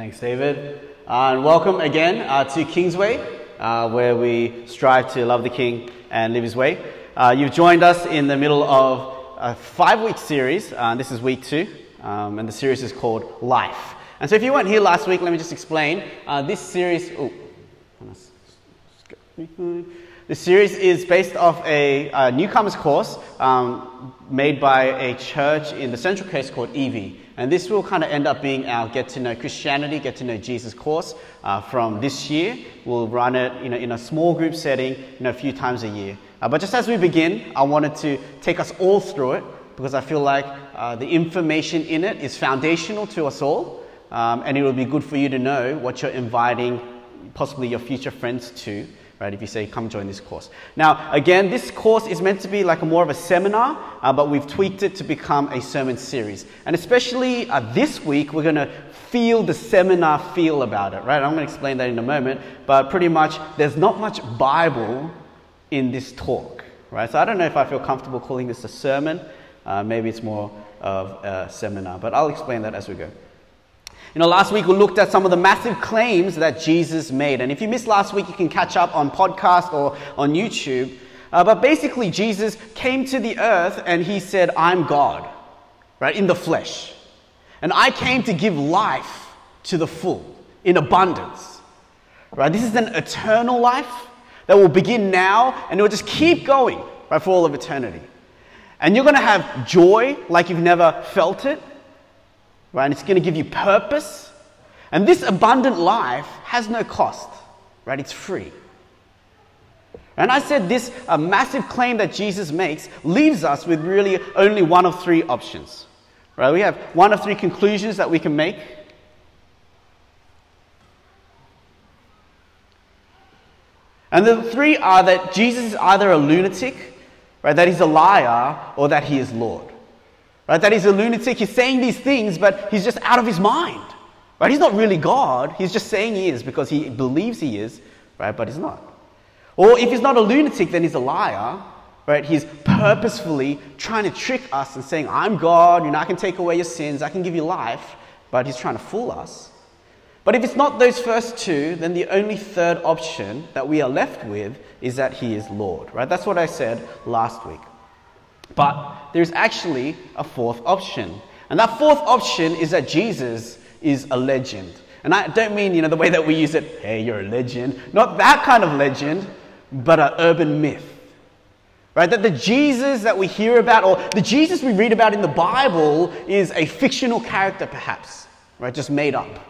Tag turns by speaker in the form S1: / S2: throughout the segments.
S1: Thanks, David. Uh, and welcome again uh, to Kingsway, uh, where we strive to love the King and live His way. Uh, you've joined us in the middle of a five week series. Uh, this is week two, um, and the series is called Life. And so, if you weren't here last week, let me just explain. Uh, this series. Oh, the series is based off a, a newcomers course um, made by a church in the Central Coast called EV. And this will kind of end up being our Get to Know Christianity, Get to Know Jesus course uh, from this year. We'll run it you know, in a small group setting you know, a few times a year. Uh, but just as we begin, I wanted to take us all through it because I feel like uh, the information in it is foundational to us all. Um, and it will be good for you to know what you're inviting possibly your future friends to right? If you say, come join this course. Now, again, this course is meant to be like a more of a seminar, uh, but we've tweaked it to become a sermon series. And especially uh, this week, we're going to feel the seminar feel about it, right? I'm going to explain that in a moment, but pretty much there's not much Bible in this talk, right? So I don't know if I feel comfortable calling this a sermon. Uh, maybe it's more of a seminar, but I'll explain that as we go. You know, last week we looked at some of the massive claims that Jesus made. And if you missed last week, you can catch up on podcast or on YouTube. Uh, but basically, Jesus came to the earth and he said, I'm God, right, in the flesh. And I came to give life to the full, in abundance. Right? This is an eternal life that will begin now and it will just keep going, right, for all of eternity. And you're going to have joy like you've never felt it right? And it's going to give you purpose. And this abundant life has no cost, right? It's free. And I said this a massive claim that Jesus makes leaves us with really only one of three options. Right? We have one of three conclusions that we can make. And the three are that Jesus is either a lunatic, right, that he's a liar, or that he is Lord. Right? That he's a lunatic. He's saying these things, but he's just out of his mind. Right? He's not really God. He's just saying he is because he believes he is, right? But he's not. Or if he's not a lunatic, then he's a liar. Right? He's purposefully trying to trick us and saying, I'm God, you know, I can take away your sins, I can give you life, but he's trying to fool us. But if it's not those first two, then the only third option that we are left with is that he is Lord. Right? That's what I said last week. But there's actually a fourth option. And that fourth option is that Jesus is a legend. And I don't mean, you know, the way that we use it, hey, you're a legend. Not that kind of legend, but an urban myth. Right? That the Jesus that we hear about, or the Jesus we read about in the Bible, is a fictional character, perhaps, right? Just made up.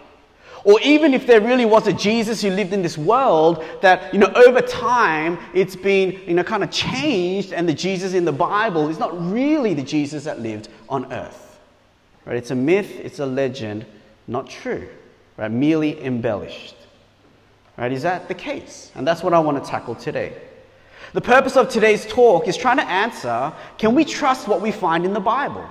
S1: Or even if there really was a Jesus who lived in this world, that, you know, over time it's been, you know, kind of changed, and the Jesus in the Bible is not really the Jesus that lived on earth. Right? It's a myth, it's a legend, not true, right? Merely embellished. Right? Is that the case? And that's what I want to tackle today. The purpose of today's talk is trying to answer can we trust what we find in the Bible?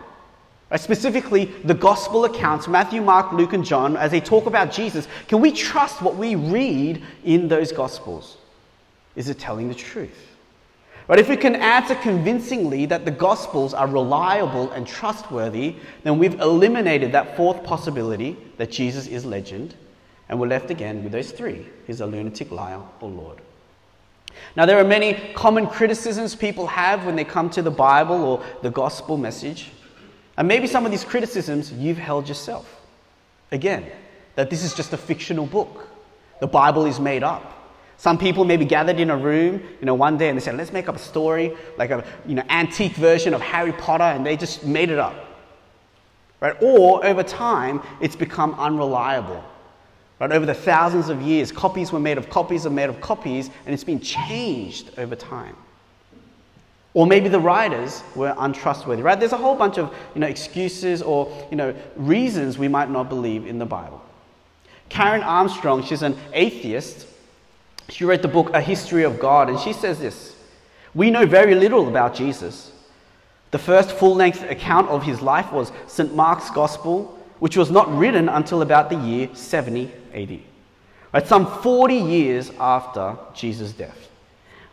S1: Right? Specifically, the gospel accounts, Matthew, Mark, Luke, and John, as they talk about Jesus, can we trust what we read in those gospels? Is it telling the truth? But if we can answer convincingly that the Gospels are reliable and trustworthy, then we've eliminated that fourth possibility that Jesus is legend, and we're left again with those three He's a lunatic, liar, or Lord. Now, there are many common criticisms people have when they come to the Bible or the Gospel message. And maybe some of these criticisms you've held yourself. Again, that this is just a fictional book. The Bible is made up. Some people maybe gathered in a room, you know, one day and they said, let's make up a story, like a, you know, antique version of Harry Potter, and they just made it up. Right? Or over time, it's become unreliable. Right? Over the thousands of years, copies were made of copies are made of copies, and it's been changed over time. Or maybe the writers were untrustworthy, right? There's a whole bunch of you know, excuses or you know, reasons we might not believe in the Bible. Karen Armstrong, she's an atheist. She wrote the book A History of God, and she says this We know very little about Jesus. The first full length account of his life was St. Mark's Gospel, which was not written until about the year 70 AD, right? some 40 years after Jesus' death.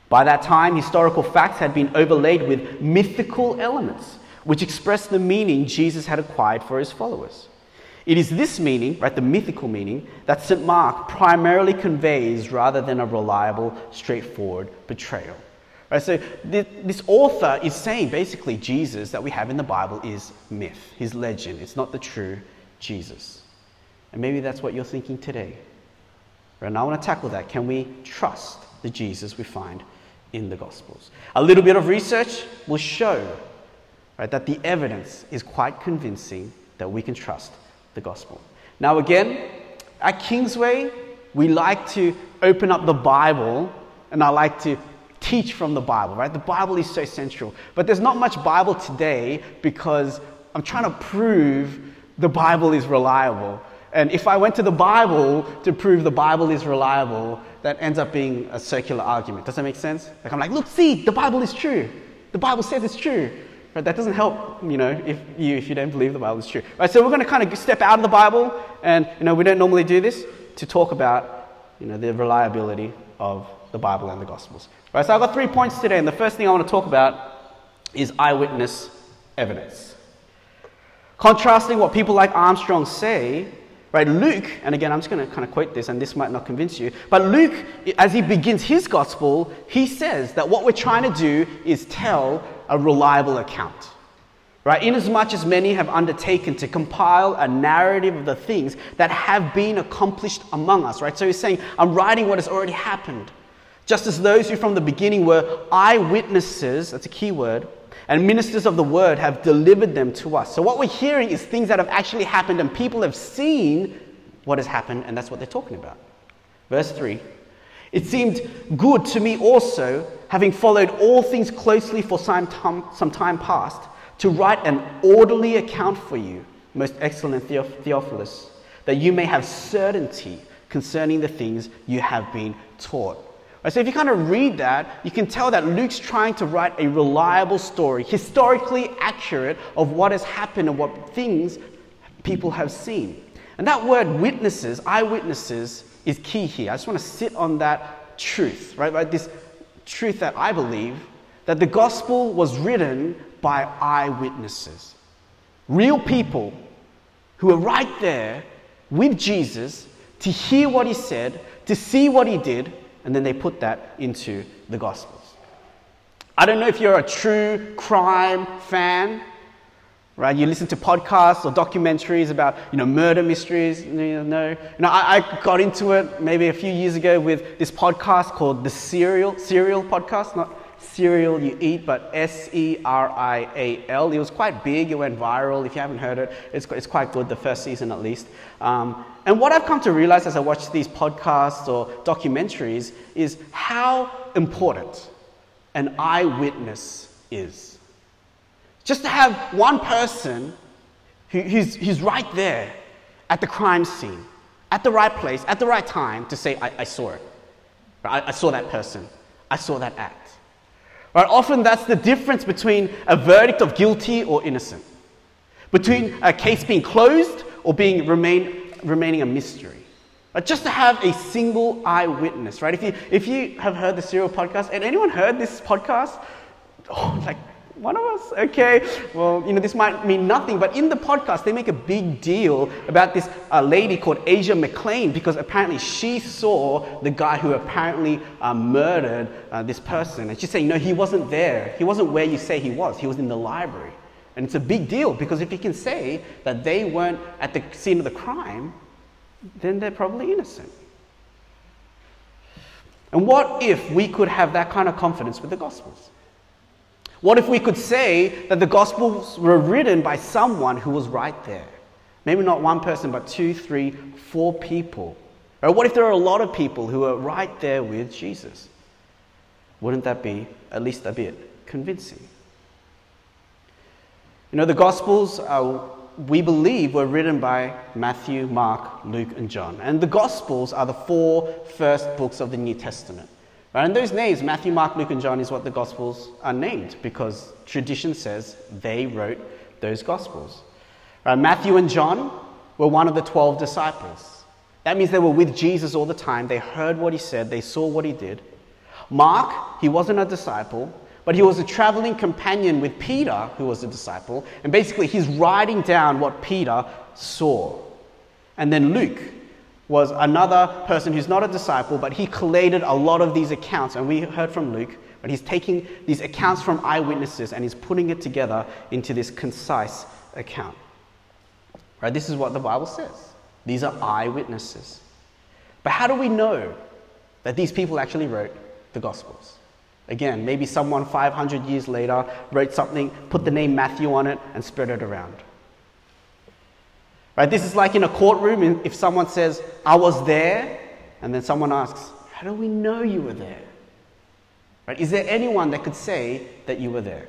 S1: By that time, historical facts had been overlaid with mythical elements, which expressed the meaning Jesus had acquired for his followers. It is this meaning, right, the mythical meaning, that St. Mark primarily conveys rather than a reliable, straightforward portrayal. Right, so this author is saying basically Jesus that we have in the Bible is myth, his legend. It's not the true Jesus. And maybe that's what you're thinking today. Right, and I want to tackle that. Can we trust the Jesus we find in the Gospels? A little bit of research will show right, that the evidence is quite convincing that we can trust the Gospel. Now, again, at Kingsway, we like to open up the Bible and I like to teach from the Bible, right? The Bible is so central. But there's not much Bible today because I'm trying to prove the Bible is reliable. And if I went to the Bible to prove the Bible is reliable, that ends up being a circular argument. Does that make sense? Like I'm like, look, see, the Bible is true. The Bible says it's true. But that doesn't help, you know, if you if you don't believe the Bible is true. Right, so we're going to kind of step out of the Bible, and you know, we don't normally do this to talk about, you know, the reliability of the Bible and the Gospels. Right, so I've got three points today, and the first thing I want to talk about is eyewitness evidence. Contrasting what people like Armstrong say, right, Luke, and again, I'm just going to kind of quote this, and this might not convince you, but Luke, as he begins his gospel, he says that what we're trying to do is tell a reliable account. Right? Inasmuch as many have undertaken to compile a narrative of the things that have been accomplished among us. Right? So he's saying, I'm writing what has already happened. Just as those who from the beginning were eyewitnesses, that's a key word, and ministers of the word have delivered them to us. So what we're hearing is things that have actually happened, and people have seen what has happened, and that's what they're talking about. Verse 3 It seemed good to me also, having followed all things closely for some time, some time past, to write an orderly account for you, most excellent Theophilus, that you may have certainty concerning the things you have been taught so if you kind of read that, you can tell that Luke's trying to write a reliable story, historically accurate of what has happened and what things people have seen. And that word witnesses, eyewitnesses, is key here. I just want to sit on that truth, right? right? This truth that I believe that the gospel was written by eyewitnesses. Real people who were right there with Jesus to hear what he said, to see what he did, and then they put that into the Gospels. I don't know if you're a true crime fan, right? You listen to podcasts or documentaries about, you know, murder mysteries. You know, you know I, I got into it maybe a few years ago with this podcast called the Serial Serial Podcast, not cereal you eat, but S E R I A L. It was quite big, it went viral. If you haven't heard it, it's, it's quite good, the first season at least. Um, and what I've come to realize as I watch these podcasts or documentaries is how important an eyewitness is. Just to have one person who, who's, who's right there at the crime scene, at the right place, at the right time to say, I, I saw it. I, I saw that person. I saw that act. Right? Often that's the difference between a verdict of guilty or innocent, between a case being closed or being remain, remaining a mystery. Right? Just to have a single eyewitness, right? If you, if you have heard the Serial podcast, and anyone heard this podcast? Oh, like one of us? Okay. Well, you know, this might mean nothing, but in the podcast, they make a big deal about this uh, lady called Asia McClain because apparently she saw the guy who apparently uh, murdered uh, this person. And she's saying, no, he wasn't there. He wasn't where you say he was. He was in the library. And it's a big deal because if you can say that they weren't at the scene of the crime, then they're probably innocent. And what if we could have that kind of confidence with the Gospels? What if we could say that the Gospels were written by someone who was right there? Maybe not one person, but two, three, four people. Or what if there are a lot of people who are right there with Jesus? Wouldn't that be at least a bit convincing? You know, the Gospels, uh, we believe, were written by Matthew, Mark, Luke, and John. And the Gospels are the four first books of the New Testament. And those names, Matthew, Mark, Luke, and John, is what the Gospels are named because tradition says they wrote those Gospels. Right? Matthew and John were one of the 12 disciples. That means they were with Jesus all the time. They heard what he said, they saw what he did. Mark, he wasn't a disciple, but he was a traveling companion with Peter, who was a disciple, and basically he's writing down what Peter saw. And then Luke was another person who's not a disciple, but he collated a lot of these accounts. And we heard from Luke, but he's taking these accounts from eyewitnesses and he's putting it together into this concise account. Right? This is what the Bible says. These are eyewitnesses. But how do we know that these people actually wrote the Gospels? Again, maybe someone 500 years later wrote something, put the name Matthew on it, and spread it around. Right? This is like in a courtroom if someone says, I was there, and then someone asks, How do we know you were there? Right? Is there anyone that could say that you were there?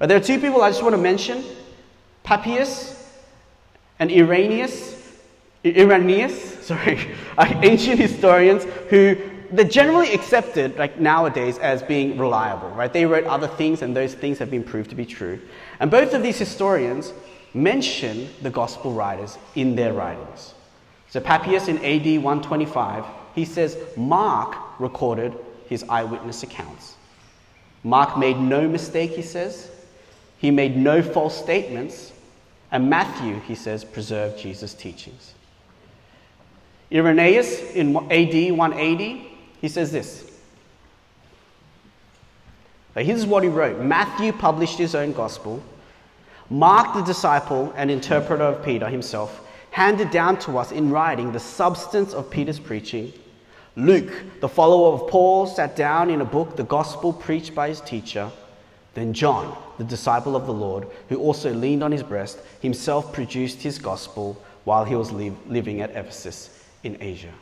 S1: Right, there are two people I just want to mention Papias and Irenaeus. Irenaeus, sorry, ancient historians who they're generally accepted like nowadays as being reliable, right? They wrote other things and those things have been proved to be true. And both of these historians mention the gospel writers in their writings. So Papias in AD 125, he says Mark recorded his eyewitness accounts. Mark made no mistake, he says. He made no false statements. And Matthew, he says, preserved Jesus' teachings. Irenaeus in AD 180, he says this. Here's what he wrote Matthew published his own gospel. Mark, the disciple and interpreter of Peter himself, handed down to us in writing the substance of Peter's preaching. Luke, the follower of Paul, sat down in a book the gospel preached by his teacher. Then John, the disciple of the Lord, who also leaned on his breast, himself produced his gospel while he was living at Ephesus in Asia.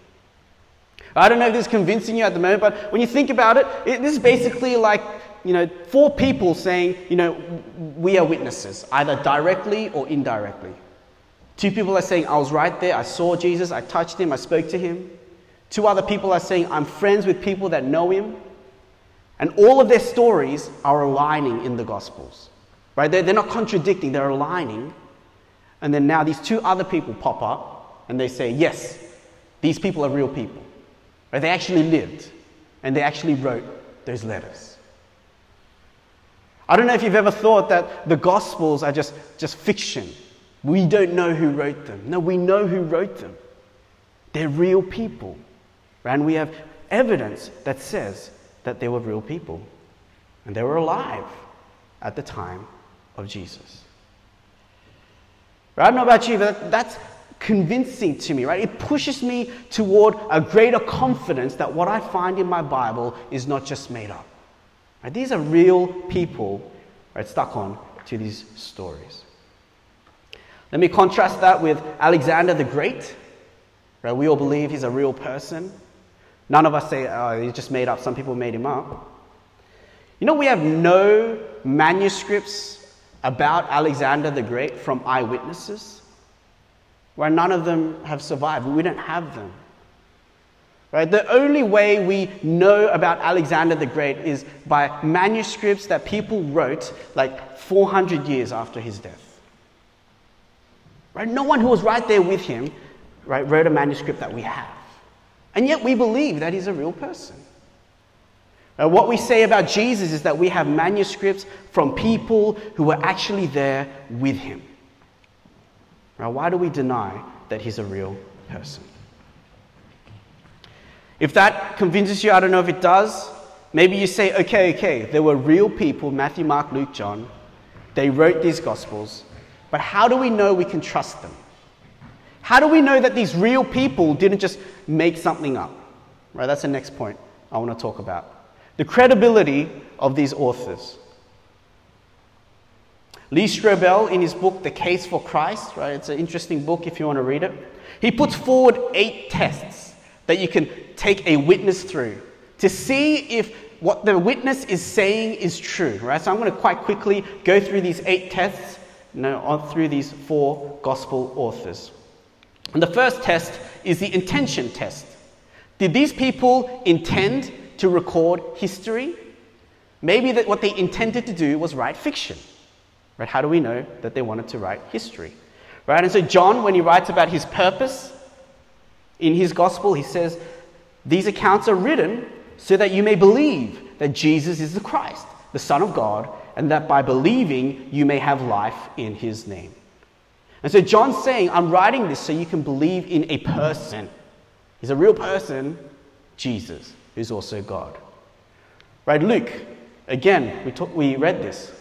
S1: I don't know if this is convincing you at the moment, but when you think about it, it this is basically like, you know, four people saying, you know, we are witnesses, either directly or indirectly. Two people are saying, I was right there, I saw Jesus, I touched him, I spoke to him. Two other people are saying, I'm friends with people that know him. And all of their stories are aligning in the Gospels. Right? They're, they're not contradicting, they're aligning. And then now these two other people pop up and they say, yes, these people are real people. Right? They actually lived and they actually wrote those letters. I don't know if you've ever thought that the Gospels are just, just fiction. We don't know who wrote them. No, we know who wrote them. They're real people. And we have evidence that says that they were real people. And they were alive at the time of Jesus. I don't know about you, but that's convincing to me, right? It pushes me toward a greater confidence that what I find in my Bible is not just made up. Right? These are real people right, stuck on to these stories. Let me contrast that with Alexander the Great. Right? We all believe he's a real person. None of us say, oh, he's just made up. Some people made him up. You know, we have no manuscripts about Alexander the Great from eyewitnesses where none of them have survived. We don't have them. Right? The only way we know about Alexander the Great is by manuscripts that people wrote like 400 years after his death. Right? No one who was right there with him right, wrote a manuscript that we have. And yet we believe that he's a real person. Now, what we say about Jesus is that we have manuscripts from people who were actually there with him. Now, why do we deny that he's a real person? If that convinces you, I don't know if it does. Maybe you say, okay, okay, there were real people, Matthew, Mark, Luke, John. They wrote these gospels. But how do we know we can trust them? How do we know that these real people didn't just make something up? Right, that's the next point I want to talk about. The credibility of these authors. Lee Strobel, in his book, The Case for Christ, right, it's an interesting book if you want to read it, he puts forward eight tests that you can take a witness through to see if what the witness is saying is true, right? So I'm going to quite quickly go through these eight tests, you know, through these four gospel authors. And the first test is the intention test. Did these people intend to record history? Maybe that what they intended to do was write fiction. Right? How do we know that they wanted to write history? Right? And so John, when he writes about his purpose in his gospel, he says, These accounts are written so that you may believe that Jesus is the Christ, the Son of God, and that by believing you may have life in his name. And so John's saying, I'm writing this so you can believe in a person. He's a real person, Jesus, who's also God. Right? Luke, again, we, talk, we read this.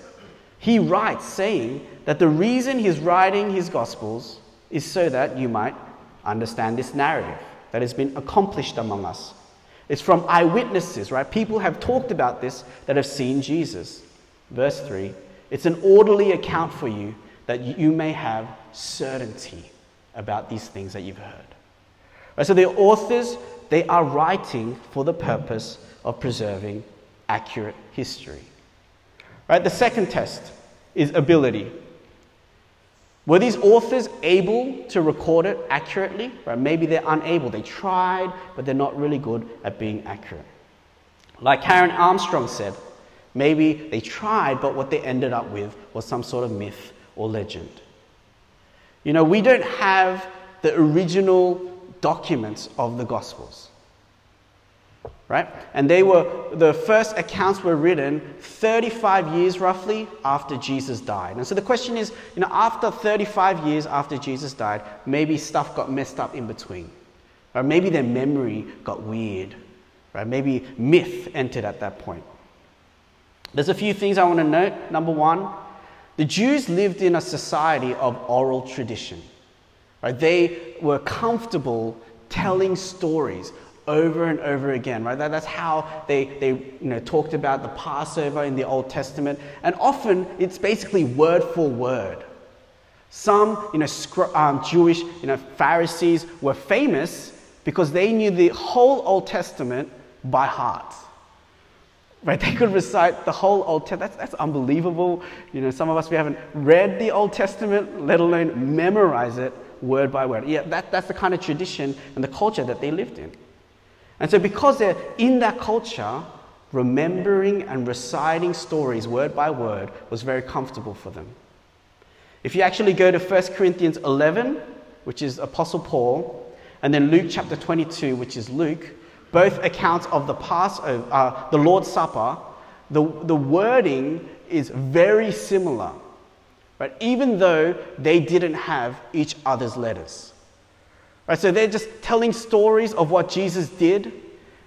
S1: He writes saying that the reason he's writing his Gospels is so that you might understand this narrative that has been accomplished among us. It's from eyewitnesses, right? People have talked about this that have seen Jesus. Verse 3 It's an orderly account for you that you may have certainty about these things that you've heard. Right, so the authors, they are writing for the purpose of preserving accurate history. Right? The second test is ability. Were these authors able to record it accurately? Right? Maybe they're unable. They tried, but they're not really good at being accurate. Like Karen Armstrong said, maybe they tried, but what they ended up with was some sort of myth or legend. You know, we don't have the original documents of the Gospels right? And they were, the first accounts were written 35 years roughly after Jesus died. And so the question is, you know, after 35 years after Jesus died, maybe stuff got messed up in between. Or maybe their memory got weird, right? Maybe myth entered at that point. There's a few things I want to note. Number one, the Jews lived in a society of oral tradition. Right? They were comfortable telling stories, over and over again, right? That, that's how they, they you know, talked about the Passover in the Old Testament. And often it's basically word for word. Some you know, um, Jewish you know, Pharisees were famous because they knew the whole Old Testament by heart. Right? They could recite the whole Old Testament. That's, that's unbelievable. You know, some of us, we haven't read the Old Testament, let alone memorize it word by word. Yeah, that, that's the kind of tradition and the culture that they lived in. And so, because they're in that culture, remembering and reciting stories word by word was very comfortable for them. If you actually go to 1 Corinthians 11, which is Apostle Paul, and then Luke chapter 22, which is Luke, both accounts of the Passover, uh, the Lord's Supper, the, the wording is very similar, right? Even though they didn't have each other's letters. Right, so they're just telling stories of what Jesus did.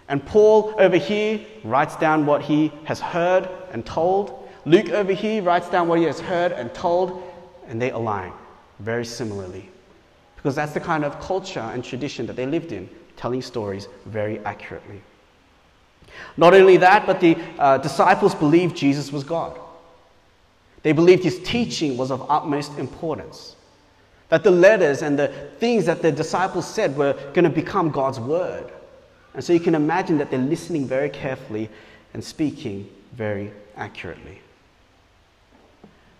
S1: And Paul over here writes down what he has heard and told. Luke over here writes down what he has heard and told, and they align very similarly. Because that's the kind of culture and tradition that they lived in, telling stories very accurately. Not only that, but the uh, disciples believed Jesus was God. They believed his teaching was of utmost importance. That the letters and the things that the disciples said were going to become God's word. And so you can imagine that they're listening very carefully and speaking very accurately.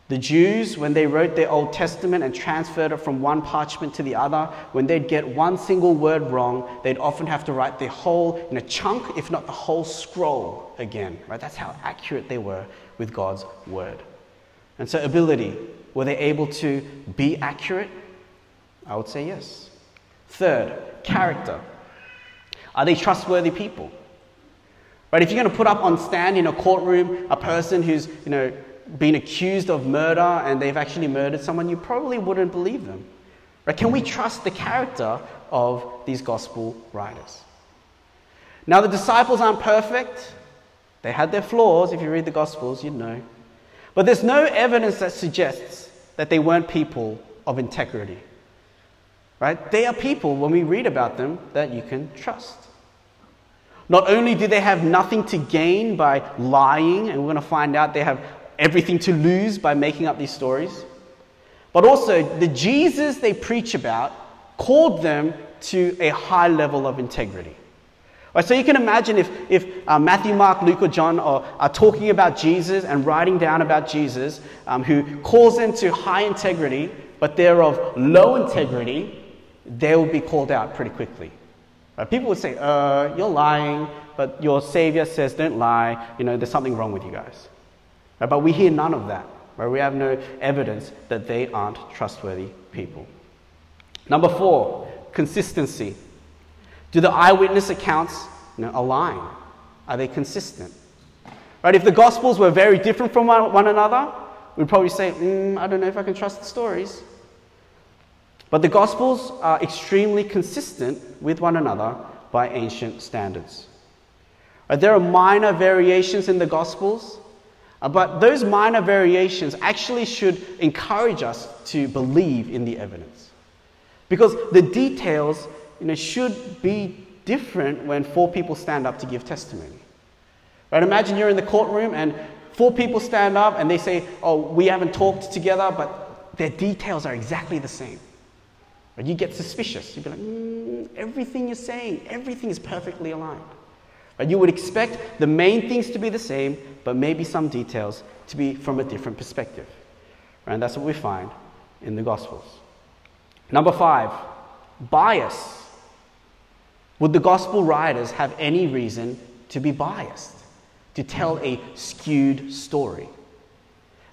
S1: The Jews, when they wrote their Old Testament and transferred it from one parchment to the other, when they'd get one single word wrong, they'd often have to write the whole in a chunk, if not the whole scroll again. Right? That's how accurate they were with God's word. And so, ability were they able to be accurate? I would say yes. Third, character. Are they trustworthy people? Right, if you're going to put up on stand in a courtroom a person who's, you know, been accused of murder and they've actually murdered someone, you probably wouldn't believe them. Right? Can we trust the character of these gospel writers? Now, the disciples aren't perfect. They had their flaws. If you read the gospels, you'd know. But there's no evidence that suggests that they weren't people of integrity. Right? They are people, when we read about them, that you can trust. Not only do they have nothing to gain by lying, and we're going to find out they have everything to lose by making up these stories, but also the Jesus they preach about called them to a high level of integrity. Right, so you can imagine if, if uh, Matthew, Mark, Luke, or John are, are talking about Jesus and writing down about Jesus, um, who calls them to high integrity, but they're of low integrity, they will be called out pretty quickly. Right, people would say, uh, You're lying, but your Savior says, Don't lie. You know, there's something wrong with you guys. Right, but we hear none of that. Right? We have no evidence that they aren't trustworthy people. Number four, consistency. Do the eyewitness accounts you know, align? Are they consistent? Right? If the Gospels were very different from one, another, we'd probably say, mm, I don't know if I can trust the stories. But the Gospels are extremely consistent with one another by ancient standards. Right, there are minor variations in the Gospels, uh, but those minor variations actually should encourage us to believe in the evidence. Because the details you know, should be different when four people stand up to give testimony. Right? Imagine you're in the courtroom and four people stand up and they say, Oh, we haven't talked together, but their details are exactly the same. Right? You get suspicious. You'd be like, mm, Everything you're saying, everything is perfectly aligned. Right? You would expect the main things to be the same, but maybe some details to be from a different perspective. Right? And that's what we find in the Gospels. Number five, bias. Would the Gospel writers have any reason to be biased, to tell a skewed story?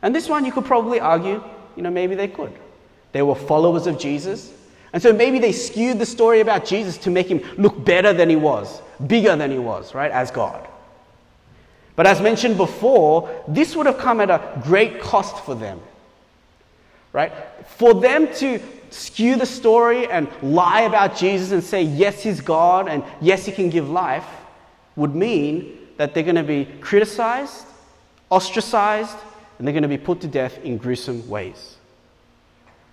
S1: And this one you could probably argue, you know, maybe they could. They were followers of Jesus, and so maybe they skewed the story about Jesus to make him look better than he was, bigger than he was, right, as God. But as mentioned before, this would have come at a great cost for them. Right? For them to skew the story and lie about Jesus and say, yes, he's God and yes, he can give life, would mean that they're going to be criticized, ostracized, and they're going to be put to death in gruesome ways.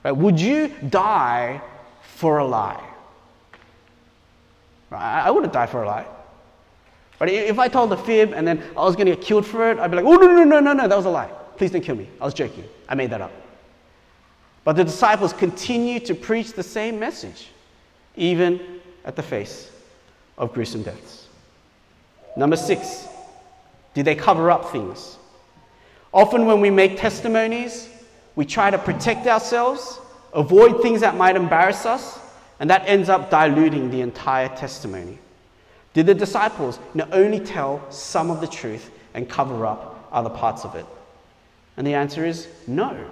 S1: Right? Would you die for a lie. I wouldn't die for a lie. But if I told a fib and then I was going to get killed for it, I'd be like, oh, no, no, no, no, no, that was a lie. Please don't kill me. I was joking. I made that up. But the disciples continue to preach the same message, even at the face of gruesome deaths. Number six, did they cover up things? Often, when we make testimonies, we try to protect ourselves avoid things that might embarrass us, and that ends up diluting the entire testimony. Did the disciples not only tell some of the truth and cover up other parts of it? And the answer is no.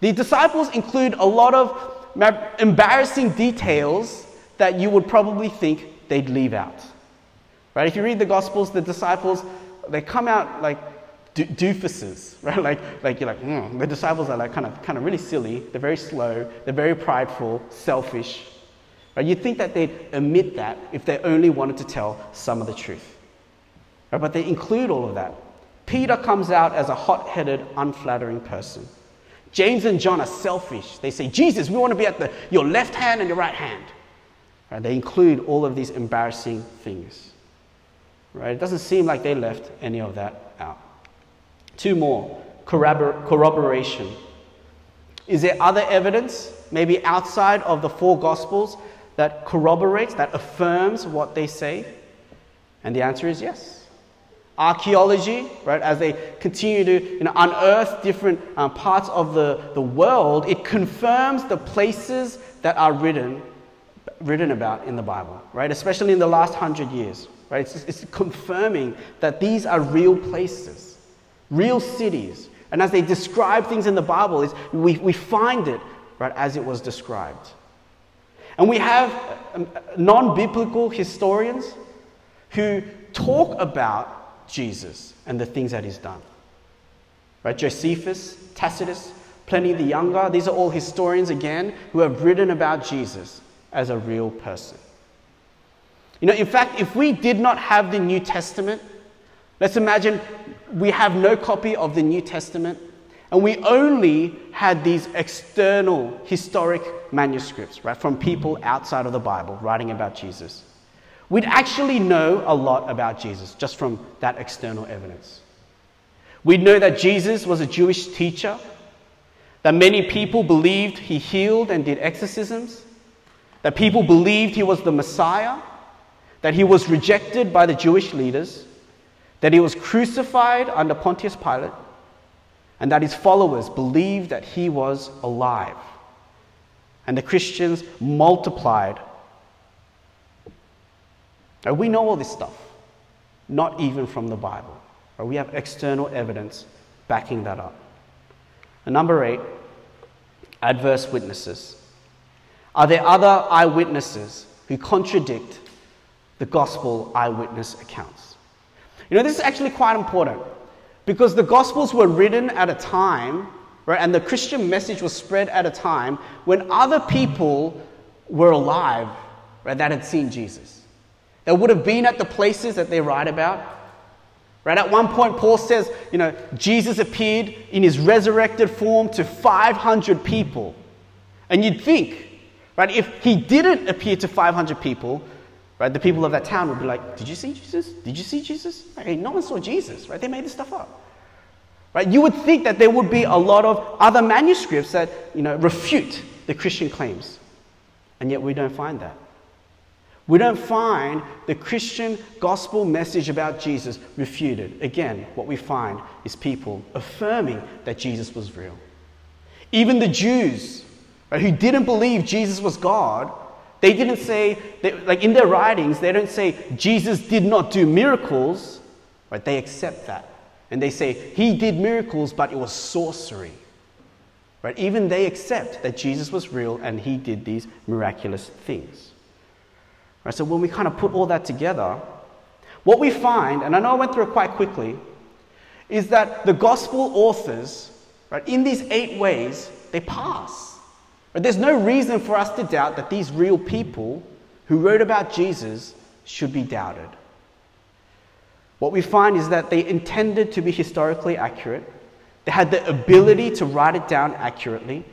S1: The disciples include a lot of embarrassing details that you would probably think they'd leave out. Right? If you read the Gospels, the disciples, they come out like doofuses, right? Like, like you're like, mm. the disciples are like kind of, kind of really silly. They're very slow. They're very prideful, selfish. Right? You'd think that they'd admit that if they only wanted to tell some of the truth. Right? But they include all of that. Peter comes out as a hot headed, unflattering person. James and John are selfish. They say, Jesus, we want to be at the, your left hand and your right hand. Right? They include all of these embarrassing things. Right? It doesn't seem like they left any of that out. Two more corroboration. Is there other evidence, maybe outside of the four Gospels, that corroborates, that affirms what they say? And the answer is yes. Archaeology, right, as they continue to you know, unearth different uh, parts of the, the world, it confirms the places that are written, written about in the Bible, right, especially in the last hundred years. Right? It's, it's confirming that these are real places real cities. And as they describe things in the Bible, we, we find it right as it was described. And we have um, non biblical historians who talk about Jesus and the things that he's done. Right? Josephus, Tacitus, Pliny the Younger, these are all historians again who have written about Jesus as a real person. You know, in fact, if we did not have the New Testament, let's imagine we have no copy of the New Testament, and we only had these external historic manuscripts, right, from people outside of the Bible writing about Jesus. We'd actually know a lot about Jesus just from that external evidence. We'd know that Jesus was a Jewish teacher, that many people believed he healed and did exorcisms, that people believed he was the Messiah, that he was rejected by the Jewish leaders, that he was crucified under Pontius Pilate, and that his followers believed that he was alive. And the Christians multiplied. Now, we know all this stuff, not even from the Bible. But we have external evidence backing that up. And number eight, adverse witnesses. Are there other eyewitnesses who contradict the gospel eyewitness accounts? You know, this is actually quite important because the Gospels were written at a time right? And the Christian message was spread at a time when other people were alive, right, that had seen Jesus. They would have been at the places that they write about. Right? At one point, Paul says, you know, Jesus appeared in his resurrected form to 500 people. And you'd think, right, if he didn't appear to 500 people, right, the people of that town would be like, Did you see Jesus? Did you see Jesus? Hey, no one saw Jesus, right? They made this stuff up. Right? You would think that there would be a lot of other manuscripts that, you know, refute the Christian claims. And yet we don't find that. We don't find the Christian gospel message about Jesus refuted. Again, what we find is people affirming that Jesus was real. Even the Jews right, who didn't believe Jesus was God, they didn't say, they, like in their writings, they don't say Jesus did not do miracles, right? They accept that. And they say he did miracles, but it was sorcery. Right? Even they accept that Jesus was real and he did these miraculous things. Right? So when we kind of put all that together, what we find, and I know I went through it quite quickly, is that the gospel authors, right, in these eight ways, they pass. Right? There's no reason for us to doubt that these real people who wrote about Jesus should be doubted. What we find is that they intended to be historically accurate. They had the ability to write it down accurately.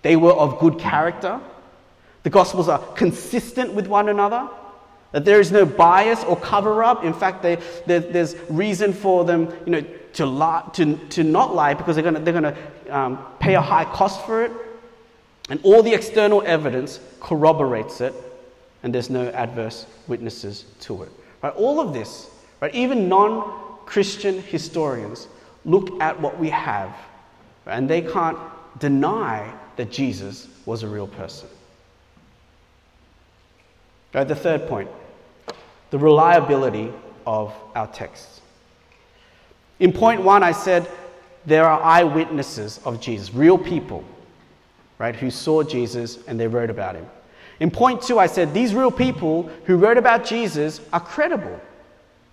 S1: They were of good character. The Gospels are consistent with one another. That there is no bias or cover up. In fact, they, there's reason for them you know, to, lie, to, to not lie because they're going they're to um, pay a high cost for it. And all the external evidence corroborates it, and there's no adverse witnesses to it. Right? All of this, right? even non Christian historians look at what we have, and they can't deny that Jesus was a real person. Right, the third point the reliability of our texts. In point one, I said there are eyewitnesses of Jesus, real people, right, who saw Jesus and they wrote about him. In point two, I said these real people who wrote about Jesus are credible.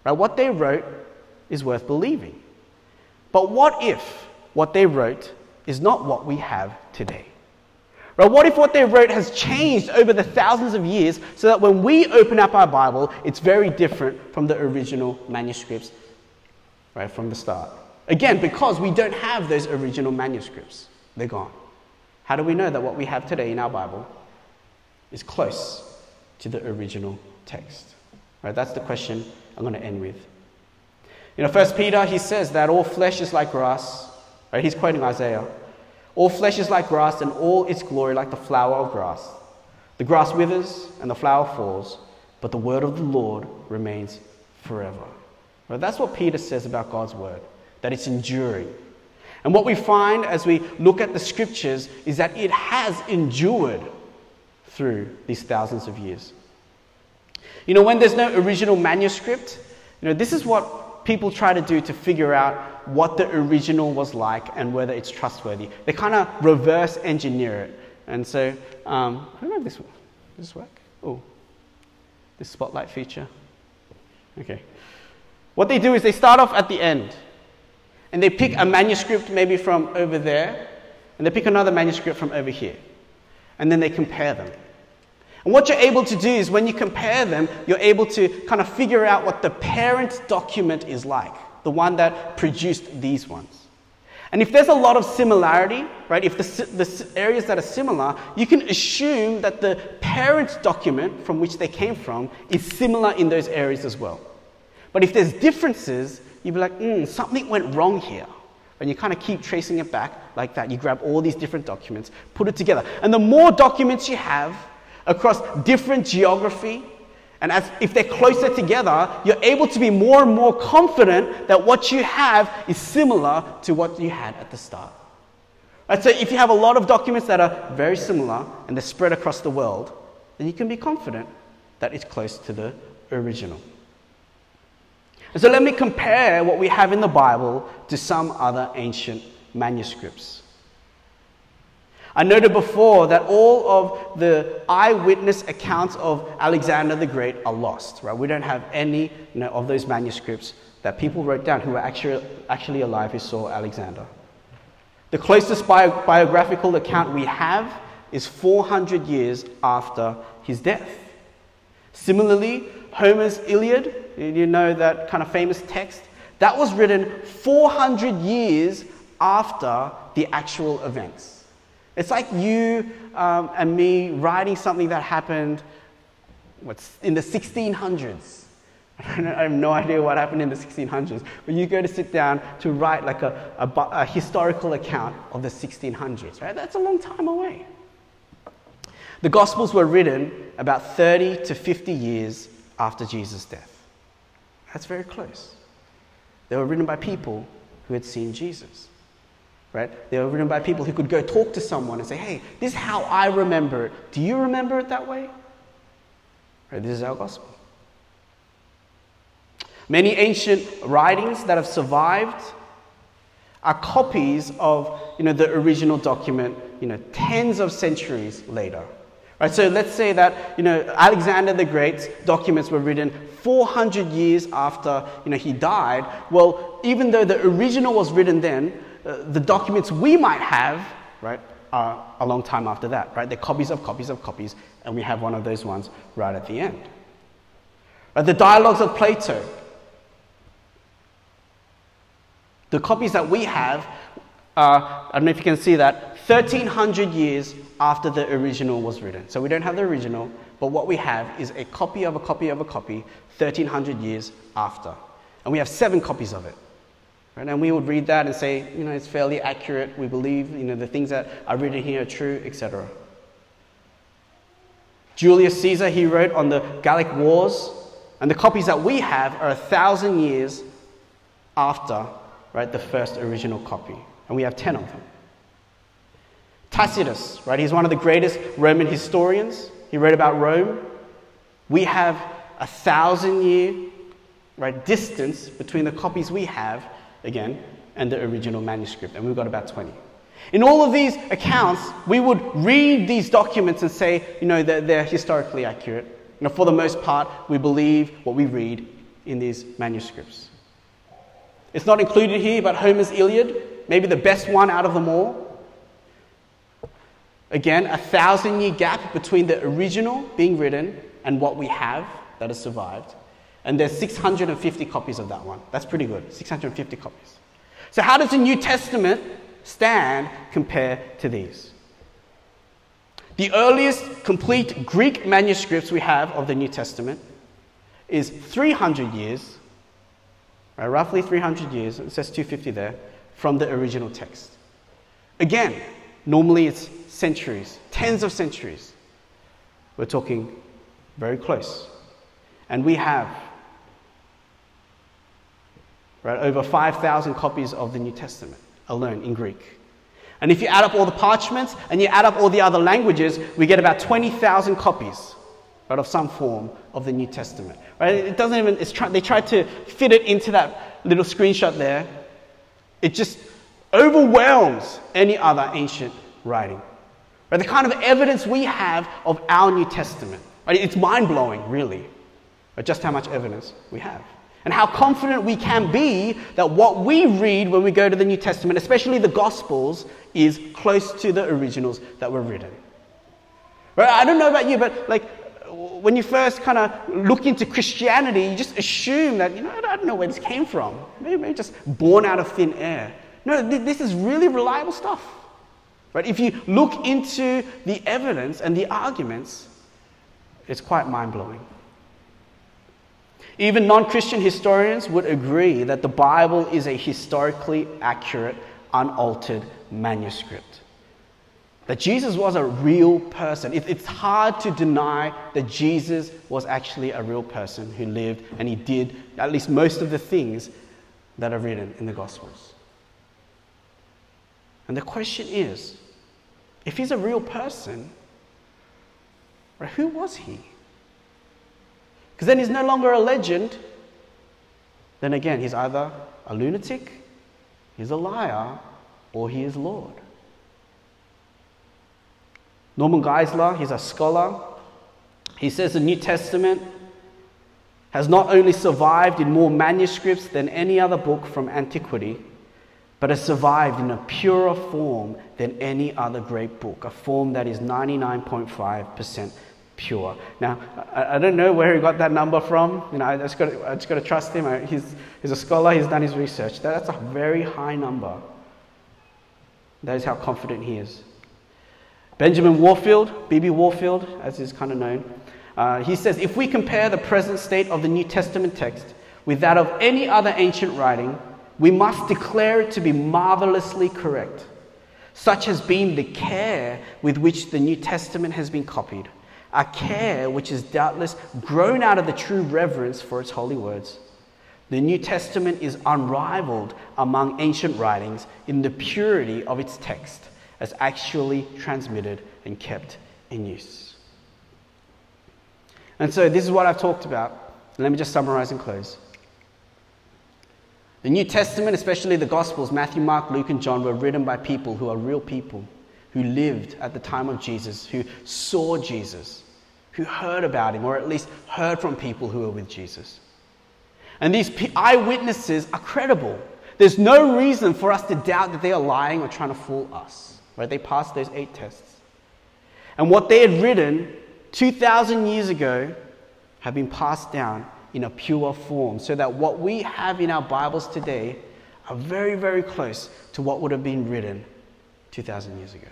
S1: Right? What they wrote is worth believing. But what if what they wrote is not what we have today? Right? What if what they wrote has changed over the thousands of years so that when we open up our Bible, it's very different from the original manuscripts right from the start? Again, because we don't have those original manuscripts, they're gone. How do we know that what we have today in our Bible is close to the original text? Right? That's the question I'm going to end with. You know, First Peter, he says that all flesh is like grass. Right? He's quoting Isaiah. All flesh is like grass, and all its glory like the flower of grass. The grass withers and the flower falls, but the word of the Lord remains forever. Right? That's what Peter says about God's word, that it's enduring. And what we find as we look at the scriptures is that it has endured through these thousands of years. You know, when there's no original manuscript, you know, this is what people try to do to figure out what the original was like and whether it's trustworthy. They kind of reverse engineer it. And so, um, I don't know if this, this work. Oh, this spotlight feature. Okay. What they do is they start off at the end and they pick a manuscript maybe from over there and they pick another manuscript from over here. And then they compare them. And what you're able to do is when you compare them, you're able to kind of figure out what the parent document is like, the one that produced these ones. And if there's a lot of similarity, right, if the, the areas that are similar, you can assume that the parent document from which they came from is similar in those areas as well. But if there's differences, you'd be like, hmm, something went wrong here. And you kind of keep tracing it back like that. You grab all these different documents, put it together. And the more documents you have, across different geography. And as, if they're closer together, you're able to be more and more confident that what you have is similar to what you had at the start. Right, so if you have a lot of documents that are very similar and they're spread across the world, then you can be confident that it's close to the original. And so let me compare what we have in the Bible to some other ancient manuscripts. I noted before that all of the eyewitness accounts of Alexander the Great are lost, right? We don't have any you know, of those manuscripts that people wrote down who were actually, actually alive who saw Alexander. The closest bio- biographical account we have is 400 years after his death. Similarly, Homer's Iliad, you know that kind of famous text, that was written 400 years after the actual events. It's like you um, and me writing something that happened what's, in the 1600s. I have no idea what happened in the 1600s, but you go to sit down to write like a, a, a historical account of the 1600s, right? That's a long time away. The Gospels were written about 30 to 50 years after Jesus' death. That's very close. They were written by people who had seen Jesus. Right? They were written by people who could go talk to someone and say, hey, this is how I remember it. Do you remember it that way? Right? This is our gospel. Many ancient writings that have survived are copies of you know, the original document you know, tens of centuries later. Right, so let's say that you know, Alexander the Great's documents were written 400 years after you know, he died. Well, even though the original was written then, uh, the documents we might have right, are a long time after that. Right? They're copies of copies of copies, and we have one of those ones right at the end. Right, the dialogues of Plato. The copies that we have, uh, I don't know if you can see that, 1300 years after the original was written. So we don't have the original, but what we have is a copy of a copy of a copy 1300 years after. And we have seven copies of it. Right? And we would read that and say, you know, it's fairly accurate. We believe, you know, the things that are written here are true, etc. Julius Caesar, he wrote on the Gallic Wars, and the copies that we have are a thousand years after, right, the first original copy. And we have 10 of them. Tacitus, right? He's one of the greatest Roman historians. He wrote about Rome. We have a thousand year right, distance between the copies we have, again, and the original manuscript, and we've got about 20. In all of these accounts, we would read these documents and say, you know, they're, they're historically accurate. You know, for the most part, we believe what we read in these manuscripts. It's not included here, but Homer's Iliad, maybe the best one out of them all, Again, a thousand year gap between the original being written and what we have that has survived. And there's 650 copies of that one. That's pretty good. 650 copies. So, how does the New Testament stand compared to these? The earliest complete Greek manuscripts we have of the New Testament is 300 years, right, roughly 300 years, it says 250 there, from the original text. Again, normally it's centuries, tens of centuries. We're talking very close. And we have right, over 5,000 copies of the New Testament alone in Greek. And if you add up all the parchments and you add up all the other languages, we get about 20,000 copies right, of some form of the New Testament. Right? It doesn't even, it's try, they tried to fit it into that little screenshot there. It just overwhelms any other ancient writing. Right? The kind of evidence we have of our New Testament. Right? It's mind blowing, really, but just how much evidence we have. And how confident we can be that what we read when we go to the New Testament, especially the Gospels, is close to the originals that were written. Right? I don't know about you, but like when you first kind of look into Christianity, you just assume that, you know, I don't know where this came from. Maybe, maybe just born out of thin air. No, this is really reliable stuff. Right? If you look into the evidence and the arguments, it's quite mind blowing. Even non Christian historians would agree that the Bible is a historically accurate, unaltered manuscript. That Jesus was a real person. it's hard to deny that Jesus was actually a real person who lived and he did at least most of the things that are written in the Gospels. And the question is if he's a real person, right, who was he? Because then he's no longer a legend. Then again, he's either a lunatic, he's a liar, or he is Lord. Norman Geisler, he's a scholar. He says the New Testament has not only survived in more manuscripts than any other book from antiquity, but has survived in a purer form than any other great book, a form that is 99.5% pure. Now, I, I, don't know where he got that number from. You know, I just got to, I just got to trust him. He's, he's a scholar, he's done his research. That's a very high number. That is how confident he is. Benjamin Warfield, B.B. Warfield, as he's kind of known, uh, he says if we compare the present state of the New Testament text with that of any other ancient writing, we must declare it to be marvelously correct. Such has been the care with which the New Testament has been copied, a care which is doubtless grown out of the true reverence for its holy words. The New Testament is unrivaled among ancient writings in the purity of its text, as actually transmitted and kept in use. And so, this is what I've talked about. Let me just summarize and close. The New Testament, especially the Gospels, Matthew, Mark, Luke, and John, were written by people who are real people, who lived at the time of Jesus, who saw Jesus, who heard about him, or at least heard from people who were with Jesus. And these eyewitnesses are credible. There's no reason for us to doubt that they are lying or trying to fool us. Right? They passed those eight tests. And what they had written 2,000 years ago have been passed down in a pure form, so that what we have in our Bibles today are very, very close to what would have been written 2,000 years ago.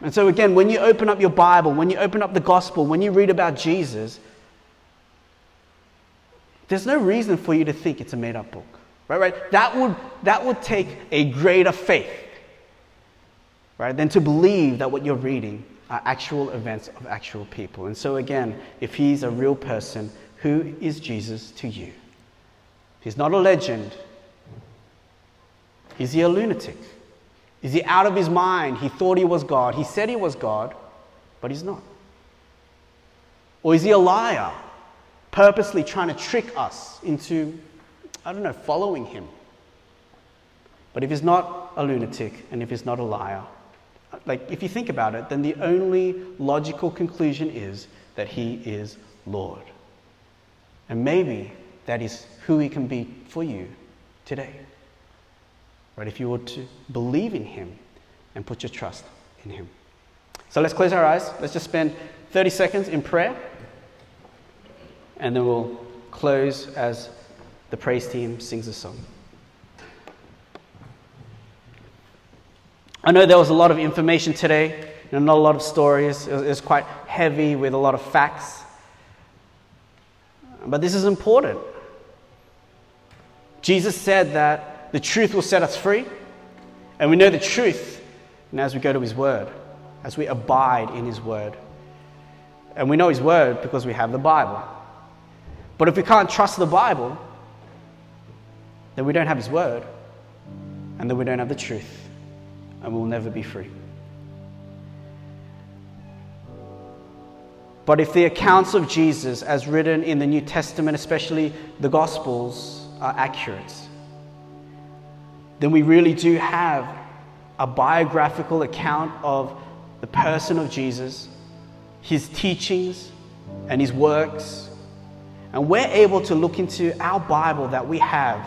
S1: And so, again, when you open up your Bible, when you open up the gospel, when you read about Jesus, there's no reason for you to think it's a made up book. Right, right? That would, that would take a greater faith, right, than to believe that what you're reading are actual events of actual people. And so, again, if he's a real person, who is Jesus to you? He's not a legend. Is he a lunatic? Is he out of his mind? He thought he was God. He said he was God, but he's not. Or is he a liar, purposely trying to trick us into, I don't know, following him? But if he's not a lunatic and if he's not a liar, like, if you think about it, then the only logical conclusion is that he is Lord. And maybe that is who he can be for you today. Right? If you were to believe in him and put your trust in him. So let's close our eyes. Let's just spend 30 seconds in prayer. And then we'll close as the praise team sings a song. I know there was a lot of information today, you know, not a lot of stories. It was, it was quite heavy with a lot of facts. But this is important. Jesus said that the truth will set us free, and we know the truth and as we go to His Word, as we abide in His Word. And we know His Word because we have the Bible. But if we can't trust the Bible, then we don't have His Word, and then we don't have the truth and we'll never be free. But if the accounts of Jesus, as written in the New Testament, especially the Gospels, are accurate, then we really do have a biographical account of the person of Jesus, his teachings, and his works. And we're able to look into our Bible that we have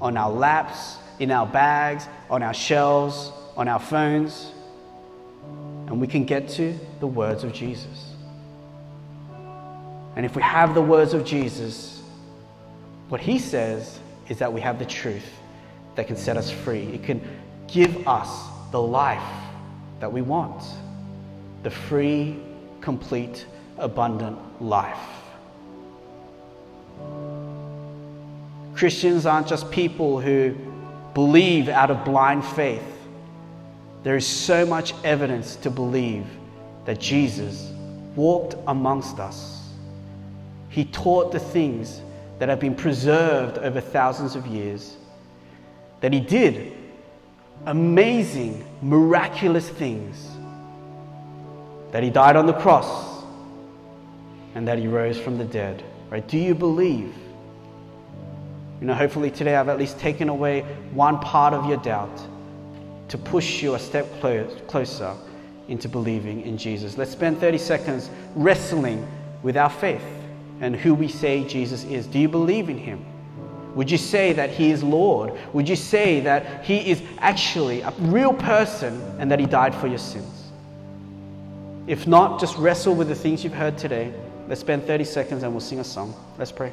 S1: on our laps, in our bags, on our shelves, on our phones, and we can get to the words of Jesus. And if we have the words of Jesus, what he says is that we have the truth that can set us free. It can give us the life that we want the free, complete, abundant life. Christians aren't just people who believe out of blind faith. There is so much evidence to believe that Jesus walked amongst us. He taught the things that have been preserved over thousands of years, that he did amazing, miraculous things, that he died on the cross, and that he rose from the dead. Right? Do you believe? You know, hopefully today I've at least taken away one part of your doubt to push you a step closer into believing in Jesus. Let's spend 30 seconds wrestling with our faith and who we say Jesus is. Do you believe in him? Would you say that He is Lord? Would you say that He is actually a real person and that He died for your sins? If not, just wrestle with the things you've heard today. Let's spend 30 seconds and we'll sing a song. Let's pray.